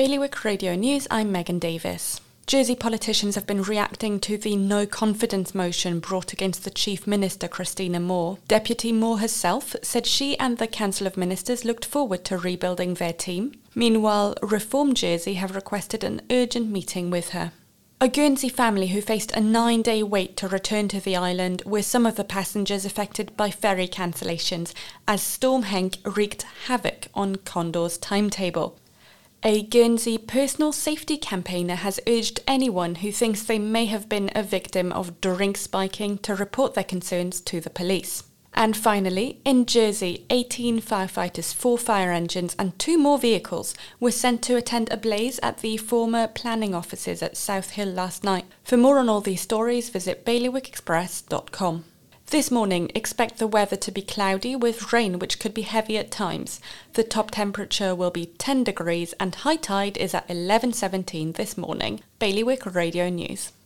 Bailiwick Radio News, I'm Megan Davis. Jersey politicians have been reacting to the no confidence motion brought against the Chief Minister Kristina Moore. Deputy Moore herself said she and the Council of Ministers looked forward to rebuilding their team. Meanwhile, Reform Jersey have requested an urgent meeting with her. A Guernsey family who faced a nine day wait to return to the island were some of the passengers affected by ferry cancellations as Storm Henk wreaked havoc on Condor's timetable. A Guernsey personal safety campaigner has urged anyone who thinks they may have been a victim of drink spiking to report their concerns to the police. And finally, in Jersey, 18 firefighters, 4 fire engines, and 2 more vehicles were sent to attend a blaze at the former planning offices at South Hill last night. For more on all these stories, visit bailiwickexpress.com. This morning, expect the weather to be cloudy with rain, which could be heavy at times. The top temperature will be 10 degrees and high tide is at 11.17 this morning. Bailiwick Radio News.